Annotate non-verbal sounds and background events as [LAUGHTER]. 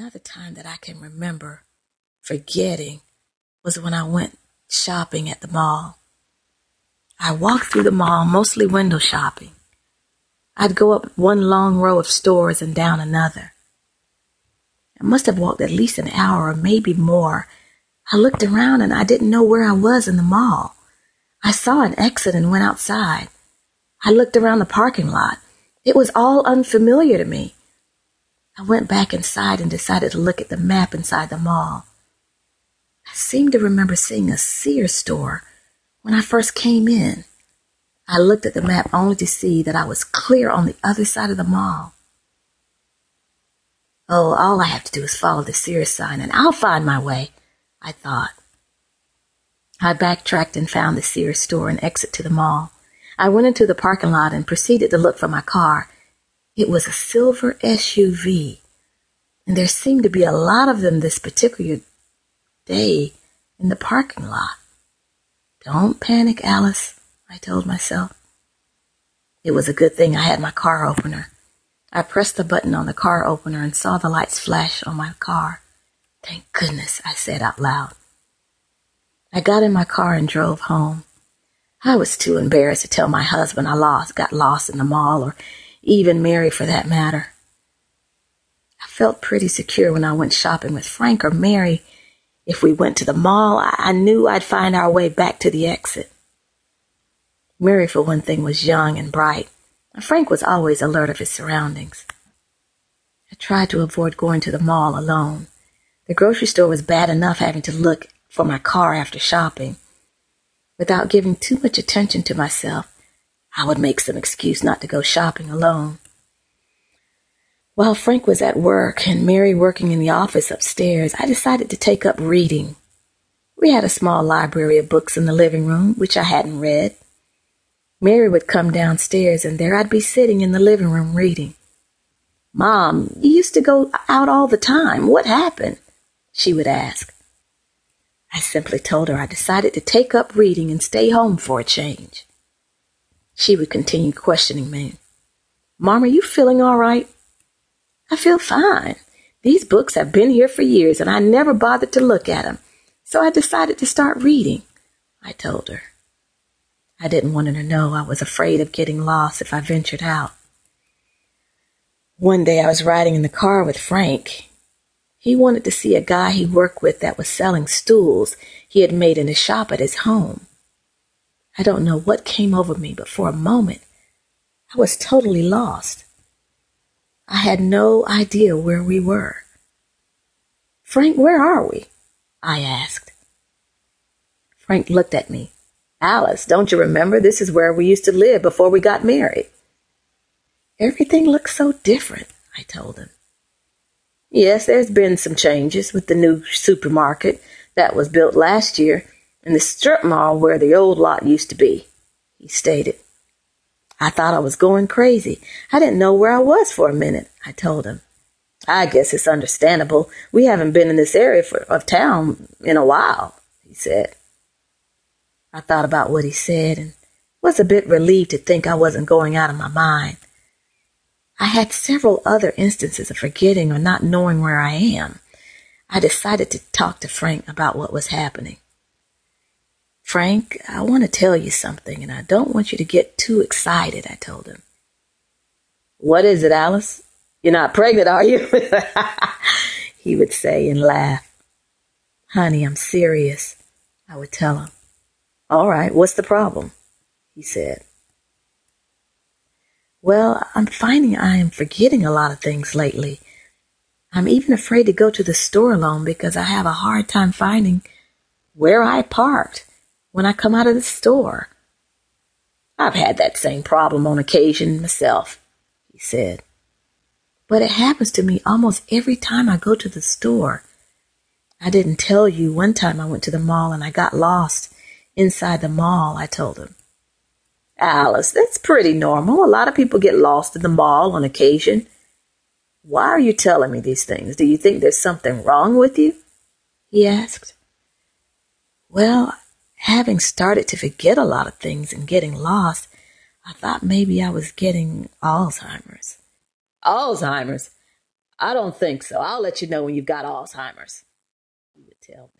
Another time that I can remember forgetting was when I went shopping at the mall. I walked through the mall, mostly window shopping. I'd go up one long row of stores and down another. I must have walked at least an hour or maybe more. I looked around and I didn't know where I was in the mall. I saw an exit and went outside. I looked around the parking lot. It was all unfamiliar to me. I went back inside and decided to look at the map inside the mall. I seem to remember seeing a Sears store when I first came in. I looked at the map only to see that I was clear on the other side of the mall. Oh, all I have to do is follow the Sears sign and I'll find my way, I thought. I backtracked and found the Sears store and exit to the mall. I went into the parking lot and proceeded to look for my car. It was a silver SUV, and there seemed to be a lot of them this particular day in the parking lot. Don't panic, Alice, I told myself. It was a good thing I had my car opener. I pressed the button on the car opener and saw the lights flash on my car. Thank goodness, I said out loud. I got in my car and drove home. I was too embarrassed to tell my husband I lost, got lost in the mall, or even Mary for that matter. I felt pretty secure when I went shopping with Frank or Mary. If we went to the mall, I knew I'd find our way back to the exit. Mary, for one thing, was young and bright. And Frank was always alert of his surroundings. I tried to avoid going to the mall alone. The grocery store was bad enough having to look for my car after shopping. Without giving too much attention to myself, I would make some excuse not to go shopping alone. While Frank was at work and Mary working in the office upstairs, I decided to take up reading. We had a small library of books in the living room, which I hadn't read. Mary would come downstairs, and there I'd be sitting in the living room reading. Mom, you used to go out all the time. What happened? She would ask. I simply told her I decided to take up reading and stay home for a change. She would continue questioning me. Mom, are you feeling all right? I feel fine. These books have been here for years and I never bothered to look at them. So I decided to start reading, I told her. I didn't want her to know I was afraid of getting lost if I ventured out. One day I was riding in the car with Frank. He wanted to see a guy he worked with that was selling stools he had made in a shop at his home. I don't know what came over me, but for a moment I was totally lost. I had no idea where we were. Frank, where are we? I asked. Frank looked at me. Alice, don't you remember? This is where we used to live before we got married. Everything looks so different, I told him. Yes, there's been some changes with the new supermarket that was built last year and the strip mall where the old lot used to be, he stated. I thought I was going crazy. I didn't know where I was for a minute, I told him. I guess it's understandable. We haven't been in this area for, of town in a while, he said. I thought about what he said and was a bit relieved to think I wasn't going out of my mind. I had several other instances of forgetting or not knowing where I am. I decided to talk to Frank about what was happening. Frank, I want to tell you something, and I don't want you to get too excited, I told him. What is it, Alice? You're not pregnant, are you? [LAUGHS] he would say and laugh. Honey, I'm serious, I would tell him. All right, what's the problem? He said. Well, I'm finding I am forgetting a lot of things lately. I'm even afraid to go to the store alone because I have a hard time finding where I parked when I come out of the store. I've had that same problem on occasion myself, he said. But it happens to me almost every time I go to the store. I didn't tell you one time I went to the mall and I got lost inside the mall, I told him. Alice, that's pretty normal. A lot of people get lost in the mall on occasion. Why are you telling me these things? Do you think there's something wrong with you? He asked. Well, having started to forget a lot of things and getting lost, I thought maybe I was getting Alzheimer's. Alzheimer's? I don't think so. I'll let you know when you've got Alzheimer's. He would tell me.